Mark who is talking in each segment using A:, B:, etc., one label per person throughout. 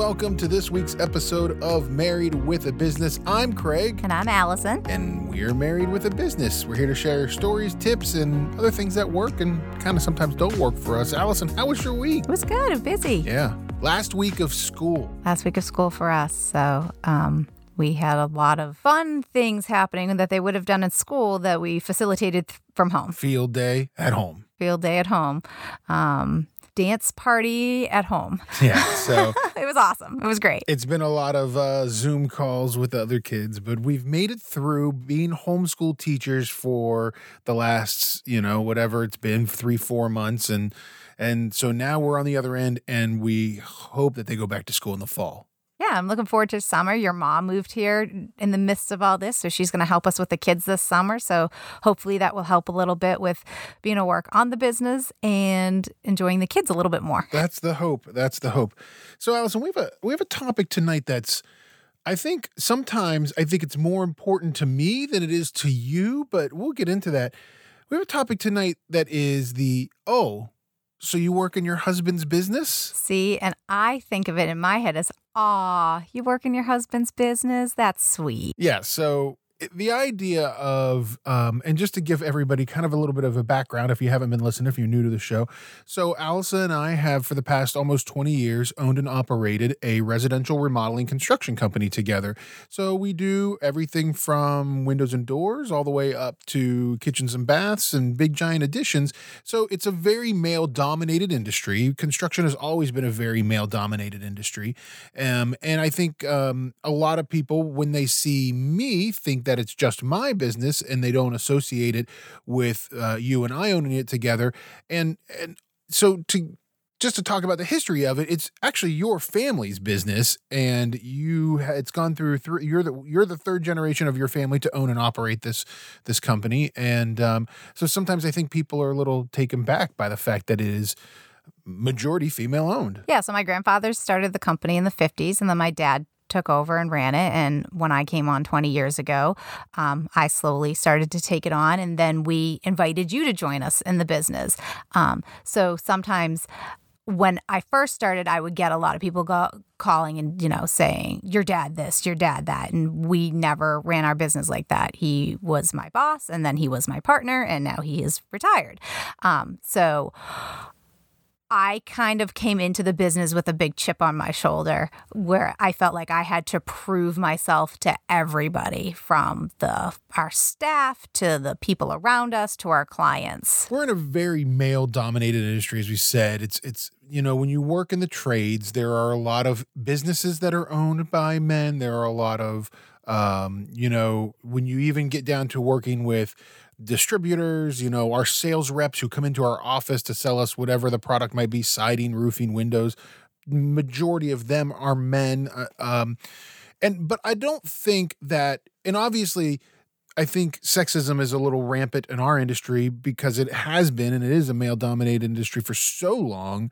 A: welcome to this week's episode of Married with a Business. I'm Craig.
B: And I'm Allison.
A: And we're married with a business. We're here to share stories, tips, and other things that work and kind of sometimes don't work for us. Allison, how was your week?
B: It was good and busy.
A: Yeah. Last week of school.
B: Last week of school for us. So, um, we had a lot of fun things happening that they would have done in school that we facilitated th- from home.
A: Field day at home.
B: Field day at home. Um, dance party at home.
A: Yeah. So
B: it was awesome. It was great.
A: It's been a lot of uh, Zoom calls with other kids, but we've made it through being homeschool teachers for the last, you know, whatever it's been, three, four months. And, and so now we're on the other end and we hope that they go back to school in the fall.
B: I'm looking forward to summer. Your mom moved here in the midst of all this, so she's going to help us with the kids this summer. So hopefully that will help a little bit with being a work on the business and enjoying the kids a little bit more.
A: That's the hope. That's the hope. So Allison, we have a we have a topic tonight that's I think sometimes I think it's more important to me than it is to you, but we'll get into that. We have a topic tonight that is the oh, so you work in your husband's business?
B: See, and I think of it in my head as, ah, you work in your husband's business? That's sweet.
A: Yeah. So the idea of um, and just to give everybody kind of a little bit of a background if you haven't been listening if you're new to the show. So Allison and i have for the past almost 20 years owned and operated a residential remodeling construction company together. So we do everything from windows and doors all the way up to kitchens and baths and big giant additions. So it's a very male dominated industry. Construction has always been a very male dominated industry. Um, and i think um, a lot of people when they see me think that that it's just my business and they don't associate it with uh, you and I owning it together. And and so to just to talk about the history of it, it's actually your family's business, and you it's gone through three. You're the you're the third generation of your family to own and operate this this company, and um, so sometimes I think people are a little taken back by the fact that it is majority female owned.
B: Yeah, so my grandfather started the company in the 50s, and then my dad took over and ran it. And when I came on 20 years ago, um, I slowly started to take it on. And then we invited you to join us in the business. Um, so sometimes when I first started, I would get a lot of people go, calling and you know saying your dad this, your dad that, and we never ran our business like that. He was my boss, and then he was my partner, and now he is retired. Um, so I kind of came into the business with a big chip on my shoulder where I felt like I had to prove myself to everybody from the our staff to the people around us to our clients.
A: We're in a very male dominated industry as we said. It's it's you know when you work in the trades there are a lot of businesses that are owned by men. There are a lot of um, you know when you even get down to working with distributors, you know, our sales reps who come into our office to sell us whatever the product might be siding, roofing, windows. Majority of them are men. Uh, um, and, but I don't think that, and obviously, I think sexism is a little rampant in our industry because it has been and it is a male dominated industry for so long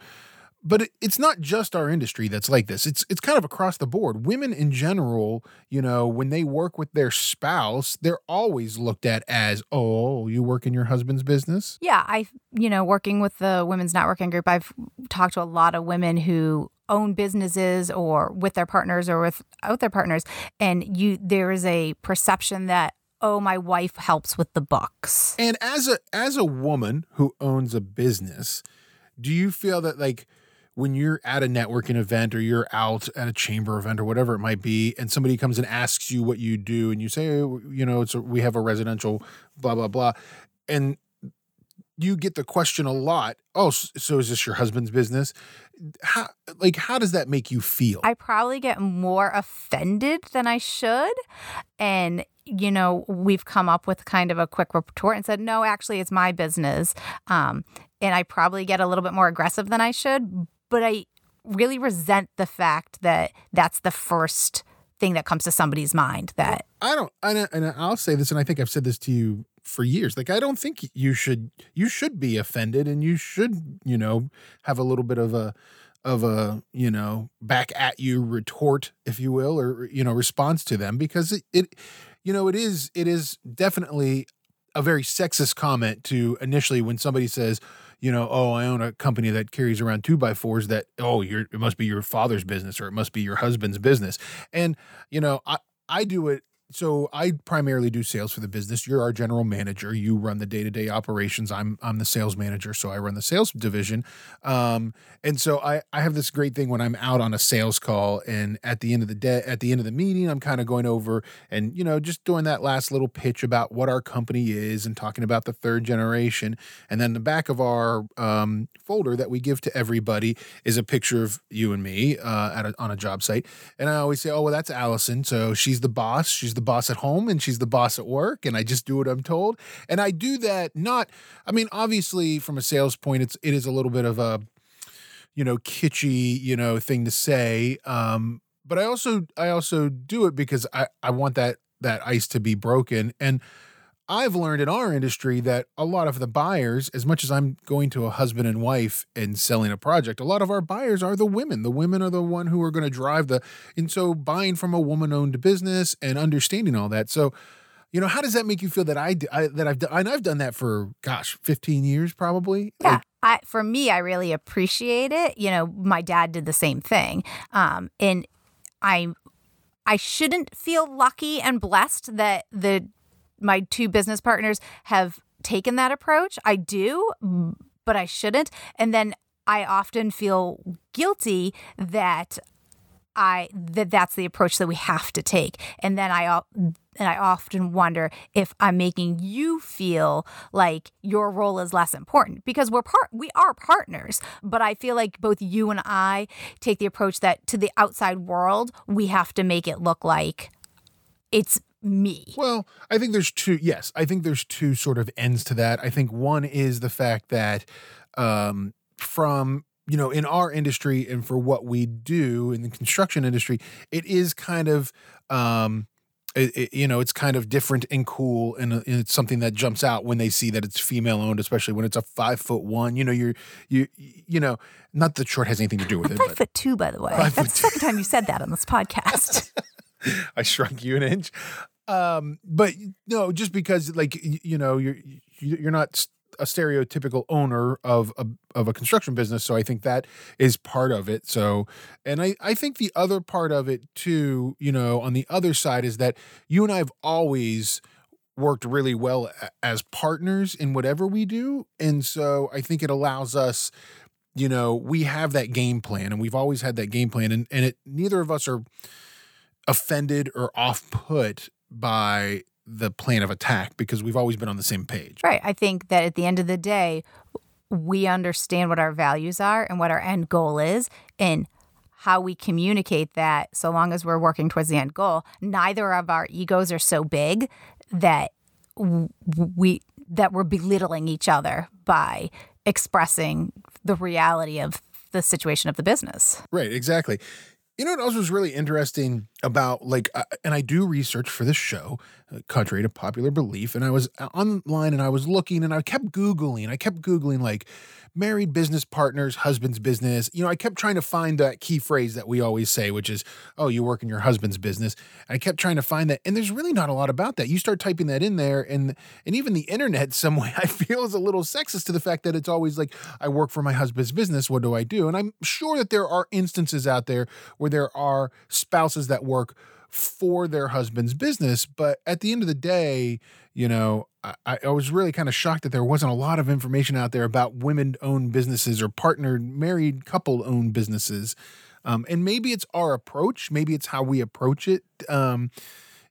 A: but it's not just our industry that's like this. It's it's kind of across the board. Women in general, you know, when they work with their spouse, they're always looked at as, "Oh, you work in your husband's business?"
B: Yeah, I you know, working with the Women's Networking Group, I've talked to a lot of women who own businesses or with their partners or without their partners and you there is a perception that oh my wife helps with the books.
A: And as a as a woman who owns a business, do you feel that like when you're at a networking event or you're out at a chamber event or whatever it might be, and somebody comes and asks you what you do, and you say, oh, you know, it's a, we have a residential blah blah blah, and you get the question a lot. Oh, so is this your husband's business? How like how does that make you feel?
B: I probably get more offended than I should, and you know, we've come up with kind of a quick retort and said, no, actually, it's my business. Um, and I probably get a little bit more aggressive than I should, but I really resent the fact that that's the first thing that comes to somebody's mind that
A: I don't and, and I'll say this and I think I've said this to you for years like I don't think you should you should be offended and you should you know have a little bit of a of a you know back at you retort if you will or you know response to them because it, it you know it is it is definitely a very sexist comment to initially when somebody says you know, oh, I own a company that carries around two by fours that, oh, you're, it must be your father's business or it must be your husband's business. And, you know, I, I do it so I primarily do sales for the business. You're our general manager. You run the day to day operations. I'm I'm the sales manager, so I run the sales division. Um, and so I I have this great thing when I'm out on a sales call, and at the end of the day, at the end of the meeting, I'm kind of going over and you know just doing that last little pitch about what our company is and talking about the third generation. And then the back of our um, folder that we give to everybody is a picture of you and me uh, at a, on a job site. And I always say, oh well, that's Allison. So she's the boss. She's the boss at home and she's the boss at work and I just do what I'm told. And I do that not I mean obviously from a sales point it's it is a little bit of a you know kitschy, you know, thing to say. Um but I also I also do it because I I want that that ice to be broken and I've learned in our industry that a lot of the buyers, as much as I'm going to a husband and wife and selling a project, a lot of our buyers are the women. The women are the one who are going to drive the, and so buying from a woman-owned business and understanding all that. So, you know, how does that make you feel that I, I that I've done, and I've done that for gosh, 15 years probably.
B: Yeah. Like, I, for me, I really appreciate it. You know, my dad did the same thing. Um, and I I shouldn't feel lucky and blessed that the my two business partners have taken that approach. I do, but I shouldn't. And then I often feel guilty that I that that's the approach that we have to take. And then I and I often wonder if I'm making you feel like your role is less important because we're part we are partners, but I feel like both you and I take the approach that to the outside world we have to make it look like it's me.
A: Well, I think there's two. Yes, I think there's two sort of ends to that. I think one is the fact that um, from you know in our industry and for what we do in the construction industry, it is kind of. Um, it, it, you know, it's kind of different and cool, and, and, it's something that jumps out when they see that it's female owned, especially when it's a five foot one. You know, you're you you know, not that short has anything to do with it.
B: Five but, foot two, by the way. That's the second time you said that on this podcast.
A: I shrunk you an inch. Um, but no, just because like you know you're you're not a stereotypical owner of a of a construction business, so I think that is part of it. So, and I I think the other part of it too, you know, on the other side is that you and I have always worked really well as partners in whatever we do, and so I think it allows us you know we have that game plan and we've always had that game plan and and it neither of us are offended or off put by the plan of attack because we've always been on the same page.
B: Right. I think that at the end of the day, we understand what our values are and what our end goal is and how we communicate that so long as we're working towards the end goal neither of our egos are so big that we that we're belittling each other by expressing the reality of the situation of the business.
A: Right, exactly. You know what else was really interesting about like, uh, and I do research for this show, uh, contrary to popular belief, and I was uh, online and I was looking and I kept googling, I kept googling like married business partners, husband's business. You know, I kept trying to find that key phrase that we always say, which is, "Oh, you work in your husband's business." And I kept trying to find that, and there's really not a lot about that. You start typing that in there, and and even the internet, some way I feel is a little sexist to the fact that it's always like, "I work for my husband's business. What do I do?" And I'm sure that there are instances out there where there are spouses that work for their husband's business. But at the end of the day, you know, I, I was really kind of shocked that there wasn't a lot of information out there about women owned businesses or partnered married couple owned businesses. Um, and maybe it's our approach, maybe it's how we approach it. Um,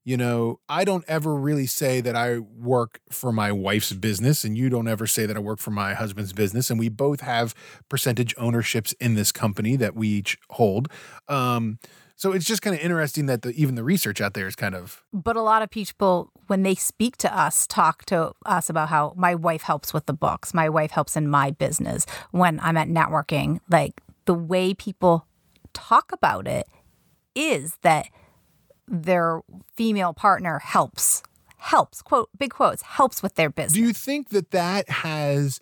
A: you know, I don't ever really say that I work for my wife's business, and you don't ever say that I work for my husband's business. And we both have percentage ownerships in this company that we each hold. Um, so it's just kind of interesting that the, even the research out there is kind of.
B: But a lot of people, when they speak to us, talk to us about how my wife helps with the books, my wife helps in my business. When I'm at networking, like the way people talk about it is that their female partner helps helps quote big quotes helps with their business.
A: Do you think that that has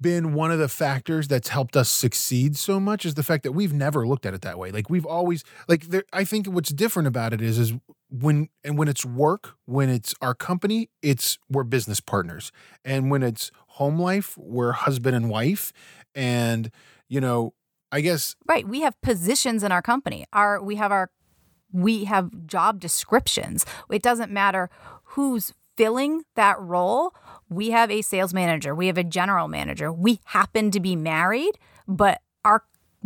A: been one of the factors that's helped us succeed so much is the fact that we've never looked at it that way. Like we've always like there, I think what's different about it is is when and when it's work, when it's our company, it's we're business partners. And when it's home life, we're husband and wife. And, you know, I guess
B: Right. We have positions in our company. Our we have our we have job descriptions. It doesn't matter who's filling that role. We have a sales manager, we have a general manager. We happen to be married, but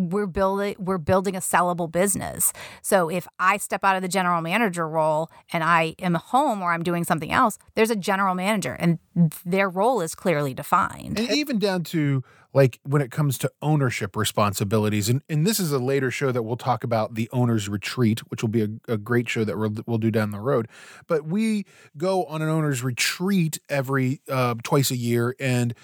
B: we're building we're building a sellable business. So if I step out of the general manager role and I am home or I'm doing something else, there's a general manager and their role is clearly defined.
A: and even down to like when it comes to ownership responsibilities and, and this is a later show that we'll talk about the owner's retreat which will be a, a great show that we'll, we'll do down the road but we go on an owner's retreat every uh, twice a year and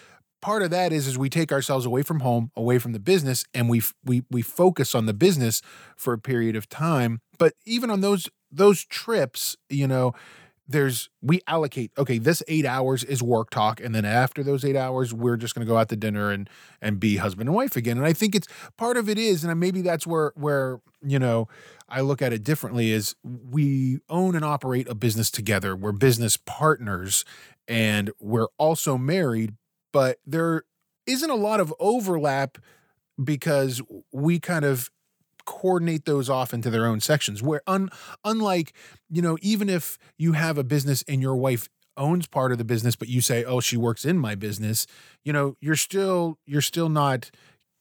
A: part of that is is we take ourselves away from home away from the business and we we we focus on the business for a period of time. But even on those those trips you know there's we allocate okay this eight hours is work talk and then after those eight hours we're just going to go out to dinner and and be husband and wife again. And i think it's part of it is and maybe that's where where you know i look at it differently is we own and operate a business together. We're business partners and we're also married but there isn't a lot of overlap because we kind of coordinate those off into their own sections where un, unlike you know even if you have a business and your wife owns part of the business but you say oh she works in my business you know you're still you're still not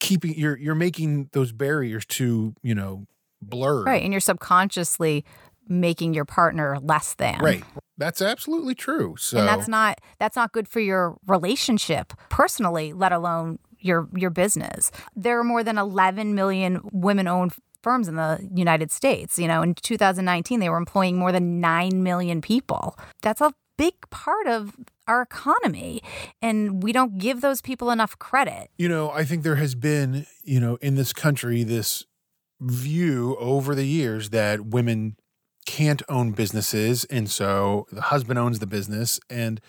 A: keeping you're you're making those barriers to you know blur
B: Right. And you're subconsciously making your partner less than.
A: right that's absolutely true so
B: And that's not that's not good for your relationship personally, let alone your your business. There are more than 11 million women-owned firms in the United States. You know, in 2019 they were employing more than 9 million people. That's a big part of our economy and we don't give those people enough credit.
A: you know i think there has been you know in this country this view over the years that women can't own businesses and so the husband owns the business and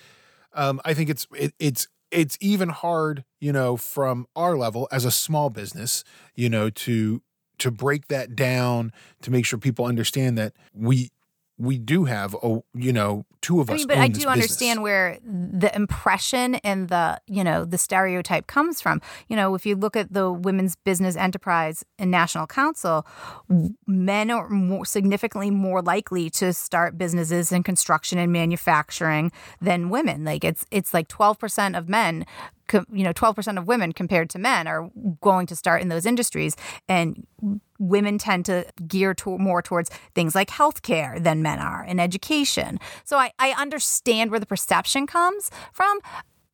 A: um, i think it's it, it's it's even hard you know from our level as a small business you know to to break that down to make sure people understand that we we do have a you know two of
B: I
A: us
B: mean, but I do understand
A: business.
B: where the impression and the you know the stereotype comes from. You know, if you look at the Women's Business Enterprise and National Council, men are more, significantly more likely to start businesses in construction and manufacturing than women. Like it's it's like twelve percent of men. You know, twelve percent of women compared to men are going to start in those industries, and women tend to gear to, more towards things like healthcare than men are and education. So I, I understand where the perception comes from.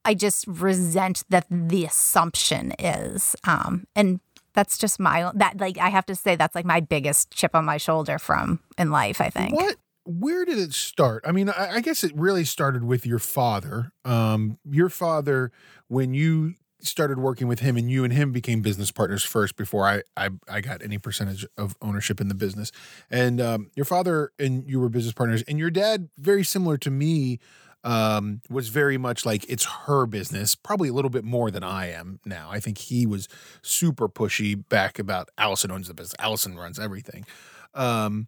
B: I just resent that the assumption is. Um, and that's just my that like I have to say that's like my biggest chip on my shoulder from in life, I think.
A: What? Where did it start? I mean, I, I guess it really started with your father. Um, your father, when you started working with him, and you and him became business partners first before I I, I got any percentage of ownership in the business. And um, your father and you were business partners, and your dad, very similar to me, um, was very much like it's her business, probably a little bit more than I am now. I think he was super pushy back about Allison owns the business, Allison runs everything. Um,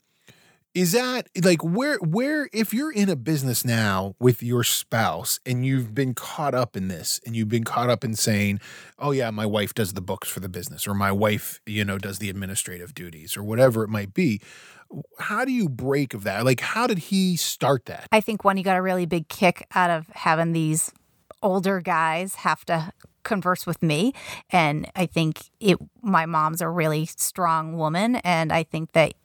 A: is that like where where if you're in a business now with your spouse and you've been caught up in this and you've been caught up in saying oh yeah my wife does the books for the business or my wife you know does the administrative duties or whatever it might be how do you break of that? Like how did he start that?
B: I think one, you got a really big kick out of having these older guys have to converse with me and i think it my mom's a really strong woman and i think that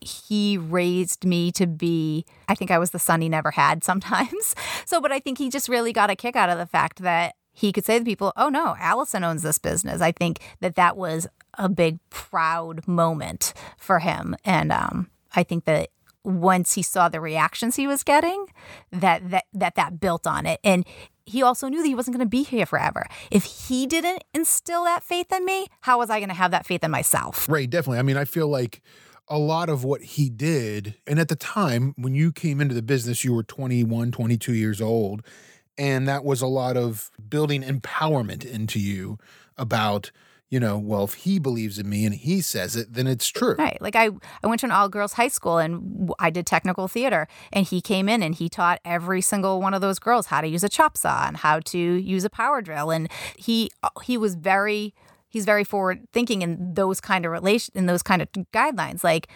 B: he raised me to be i think i was the son he never had sometimes. So but i think he just really got a kick out of the fact that he could say to people oh no allison owns this business. I think that that was a big proud moment for him. And um, i think that once he saw the reactions he was getting that that that, that built on it. And he also knew that he wasn't going to be here forever. If he didn't instill that faith in me how was i going to have that faith in myself?
A: Right definitely. I mean i feel like a lot of what he did and at the time when you came into the business you were 21 22 years old and that was a lot of building empowerment into you about you know, well, if he believes in me and he says it, then it's true.
B: Right. Like I, I went to an all girls high school and I did technical theater, and he came in and he taught every single one of those girls how to use a chop saw and how to use a power drill, and he he was very he's very forward thinking in those kind of relation in those kind of guidelines. Like,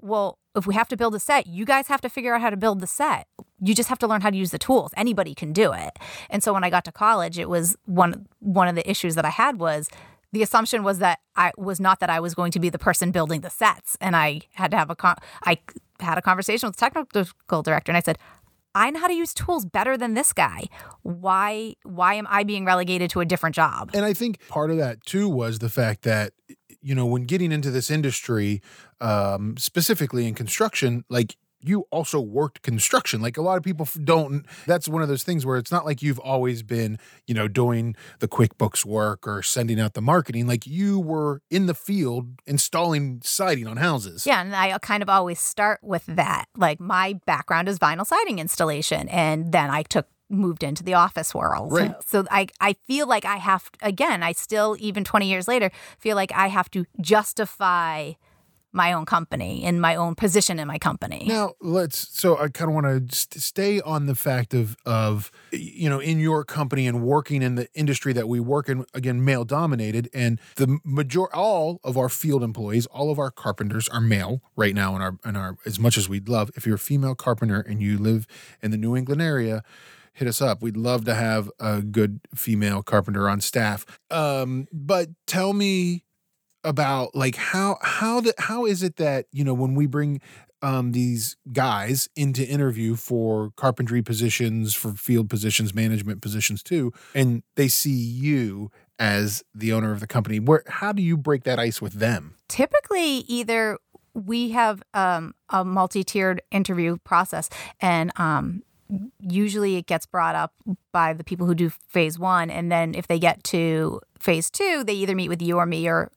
B: well, if we have to build a set, you guys have to figure out how to build the set. You just have to learn how to use the tools. Anybody can do it. And so when I got to college, it was one one of the issues that I had was the assumption was that I was not that I was going to be the person building the sets, and I had to have a con- I had a conversation with the technical director, and I said, I know how to use tools better than this guy. Why why am I being relegated to a different job?
A: And I think part of that too was the fact that you know when getting into this industry, um, specifically in construction, like you also worked construction. Like a lot of people don't. That's one of those things where it's not like you've always been, you know, doing the QuickBooks work or sending out the marketing. Like you were in the field installing siding on houses.
B: Yeah. And I uh, kind of always start with that. Like my background is vinyl siding installation. And then I took moved into the office world.
A: Right.
B: So I I feel like I have again, I still even 20 years later feel like I have to justify my own company and my own position in my company.
A: Now, let's so I kind of want to st- stay on the fact of of you know in your company and working in the industry that we work in again male dominated and the major all of our field employees, all of our carpenters are male right now in our in our as much as we'd love if you're a female carpenter and you live in the New England area hit us up. We'd love to have a good female carpenter on staff. Um, but tell me about like how how the how is it that you know when we bring um, these guys into interview for carpentry positions, for field positions, management positions too, and they see you as the owner of the company. Where how do you break that ice with them?
B: Typically, either we have um, a multi-tiered interview process, and um, usually it gets brought up by the people who do phase one, and then if they get to phase two, they either meet with you or me or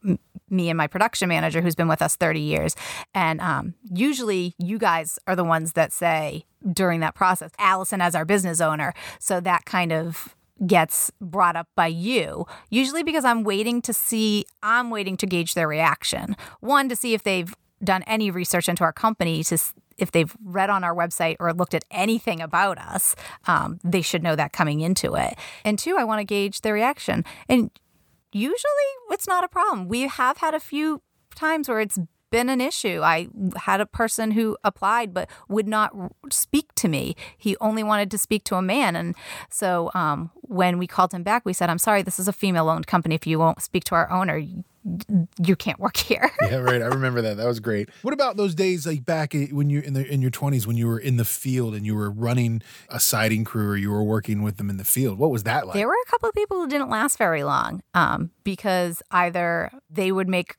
B: me and my production manager who's been with us 30 years. And um, usually you guys are the ones that say during that process, Allison as our business owner. So that kind of gets brought up by you, usually because I'm waiting to see, I'm waiting to gauge their reaction. One, to see if they've done any research into our company to if they've read on our website or looked at anything about us, um, they should know that coming into it. And two, I want to gauge their reaction. And usually it's not a problem. We have had a few times where it's been an issue. I had a person who applied but would not speak to me. He only wanted to speak to a man. And so um, when we called him back, we said, I'm sorry, this is a female owned company. If you won't speak to our owner, you can't work here.
A: yeah, right. I remember that. That was great. What about those days like back when you in the in your 20s when you were in the field and you were running a siding crew or you were working with them in the field? What was that like?
B: There were a couple of people who didn't last very long um, because either they would make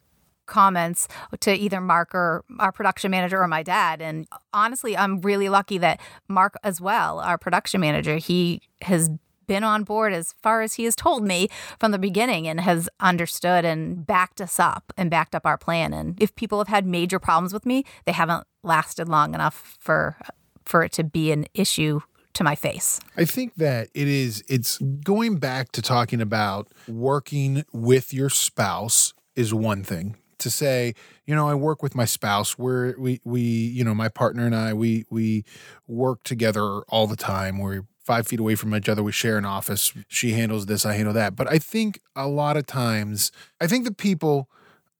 B: comments to either Mark or our production manager or my dad. And honestly, I'm really lucky that Mark, as well, our production manager, he has been on board as far as he has told me from the beginning and has understood and backed us up and backed up our plan. And if people have had major problems with me, they haven't lasted long enough for for it to be an issue to my face.
A: I think that it is it's going back to talking about working with your spouse is one thing to say, you know, I work with my spouse. We're we we you know my partner and I we we work together all the time. We're five feet away from each other. We share an office. She handles this. I handle that. But I think a lot of times, I think the people.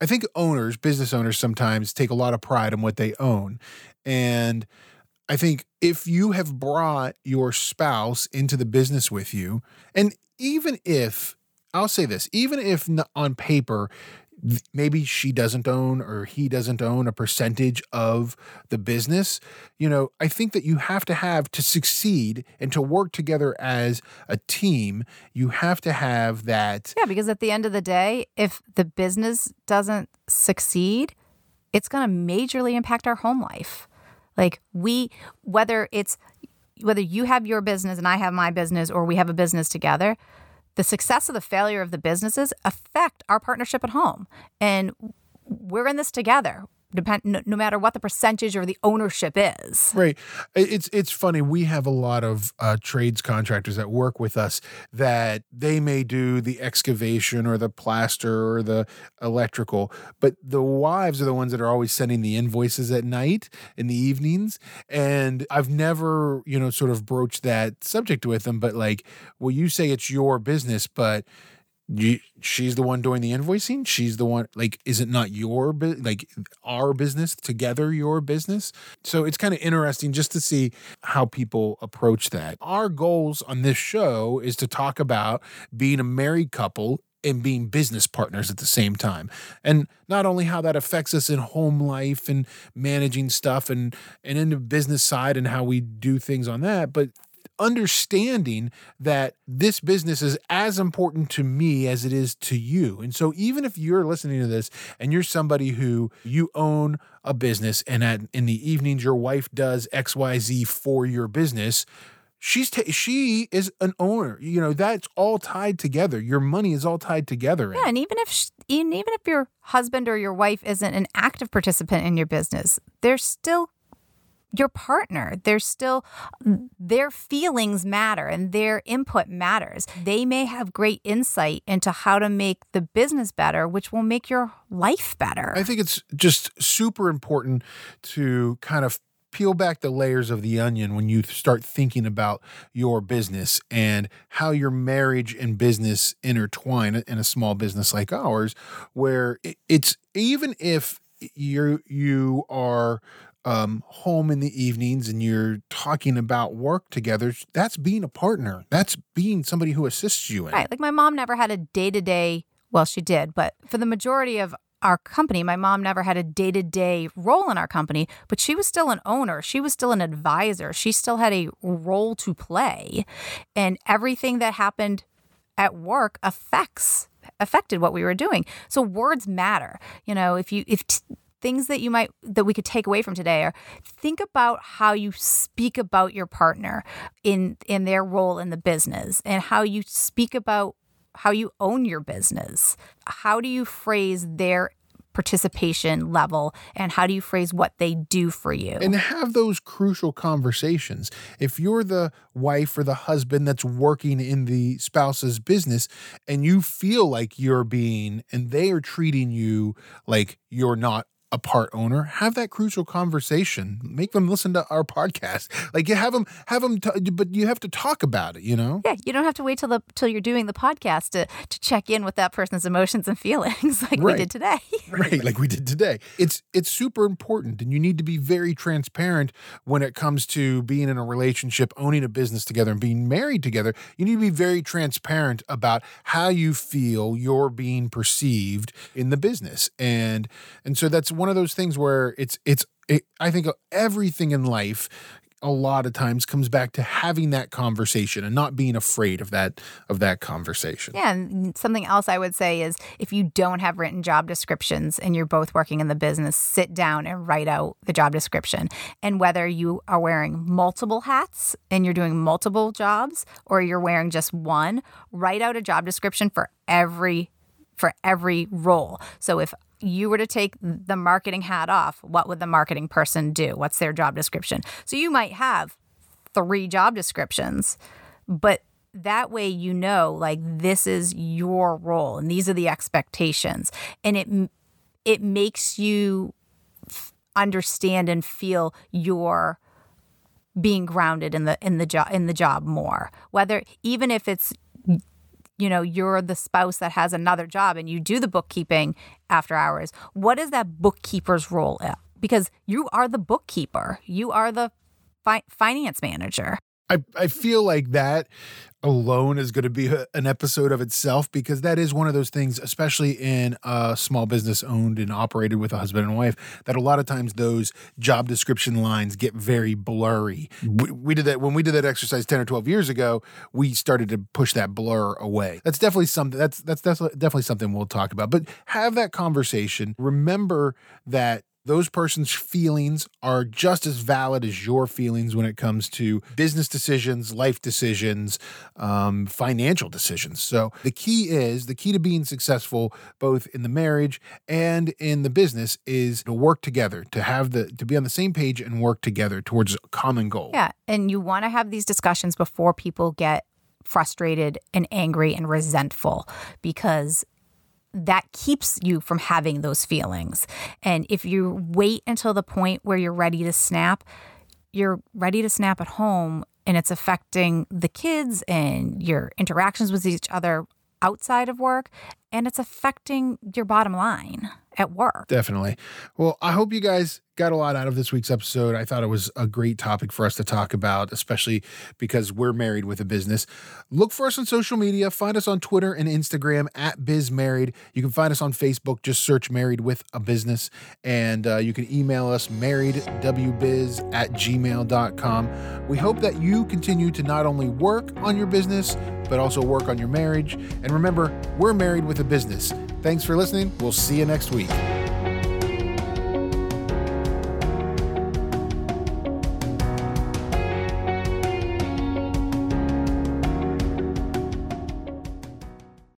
A: I think owners, business owners, sometimes take a lot of pride in what they own, and I think if you have brought your spouse into the business with you, and even if I'll say this, even if on paper maybe she doesn't own or he doesn't own a percentage of the business you know i think that you have to have to succeed and to work together as a team you have to have that
B: yeah because at the end of the day if the business doesn't succeed it's going to majorly impact our home life. Like we whether it's whether you have your business and i have my business or we have a business together the success of the failure of the businesses affect our partnership at home. And we're in this together. Depend no, no matter what the percentage or the ownership is.
A: Right. It's it's funny. We have a lot of uh, trades contractors that work with us that they may do the excavation or the plaster or the electrical, but the wives are the ones that are always sending the invoices at night in the evenings. And I've never, you know, sort of broached that subject with them. But like, well, you say it's your business, but you, she's the one doing the invoicing? She's the one like is it not your like our business together your business? So it's kind of interesting just to see how people approach that. Our goals on this show is to talk about being a married couple and being business partners at the same time. And not only how that affects us in home life and managing stuff and and in the business side and how we do things on that but understanding that this business is as important to me as it is to you. And so even if you're listening to this and you're somebody who you own a business and at in the evenings your wife does XYZ for your business, she's ta- she is an owner you know that's all tied together your money is all tied together
B: yeah and even if she, even if your husband or your wife isn't an active participant in your business they're still your partner. There's still their feelings matter and their input matters. They may have great insight into how to make the business better, which will make your life better.
A: I think it's just super important to kind of peel back the layers of the onion when you start thinking about your business and how your marriage and business intertwine in a small business like ours where it's even if you you are um, home in the evenings and you're talking about work together, that's being a partner. That's being somebody who assists you in.
B: Right. Like my mom never had a day to day, well, she did, but for the majority of our company, my mom never had a day to day role in our company, but she was still an owner. She was still an advisor. She still had a role to play. And everything that happened at work affects affected what we were doing. So words matter. You know, if you if t- things that you might that we could take away from today are think about how you speak about your partner in in their role in the business and how you speak about how you own your business. How do you phrase their participation level and how do you phrase what they do for you?
A: And have those crucial conversations. If you're the wife or the husband that's working in the spouse's business and you feel like you're being and they are treating you like you're not a part owner, have that crucial conversation. Make them listen to our podcast. Like you have them, have them, t- but you have to talk about it. You know?
B: Yeah, you don't have to wait till the till you're doing the podcast to to check in with that person's emotions and feelings, like right. we did today.
A: right, like we did today. It's it's super important, and you need to be very transparent when it comes to being in a relationship, owning a business together, and being married together. You need to be very transparent about how you feel you're being perceived in the business, and and so that's one of those things where it's it's it, I think everything in life a lot of times comes back to having that conversation and not being afraid of that of that conversation.
B: Yeah, and something else I would say is if you don't have written job descriptions and you're both working in the business, sit down and write out the job description. And whether you are wearing multiple hats and you're doing multiple jobs or you're wearing just one, write out a job description for every for every role. So if you were to take the marketing hat off, what would the marketing person do? What's their job description? So you might have three job descriptions, but that way you know like this is your role and these are the expectations and it it makes you understand and feel your being grounded in the in the job in the job more whether even if it's you know you're the spouse that has another job and you do the bookkeeping after hours. What is that bookkeeper's role? Because you are the bookkeeper. You are the fi- finance manager
A: I, I feel like that alone is going to be uh, an episode of itself because that is one of those things, especially in a small business owned and operated with a husband and wife, that a lot of times those job description lines get very blurry. Mm-hmm. We, we did that when we did that exercise 10 or 12 years ago, we started to push that blur away. That's definitely something that's that's, that's definitely something we'll talk about. But have that conversation. Remember that those person's feelings are just as valid as your feelings when it comes to business decisions, life decisions, um, financial decisions. So the key is the key to being successful both in the marriage and in the business is to work together, to have the to be on the same page and work together towards a common goal.
B: Yeah. And you want to have these discussions before people get frustrated and angry and resentful because that keeps you from having those feelings. And if you wait until the point where you're ready to snap, you're ready to snap at home and it's affecting the kids and your interactions with each other outside of work and it's affecting your bottom line at work.
A: Definitely. Well, I hope you guys got a lot out of this week's episode. I thought it was a great topic for us to talk about, especially because we're married with a business. Look for us on social media. Find us on Twitter and Instagram at BizMarried. You can find us on Facebook. Just search Married with a Business. And uh, you can email us marriedwbiz at gmail.com. We hope that you continue to not only work on your business, but also work on your marriage. And remember, we're married with a business. Thanks for listening. We'll see you next week.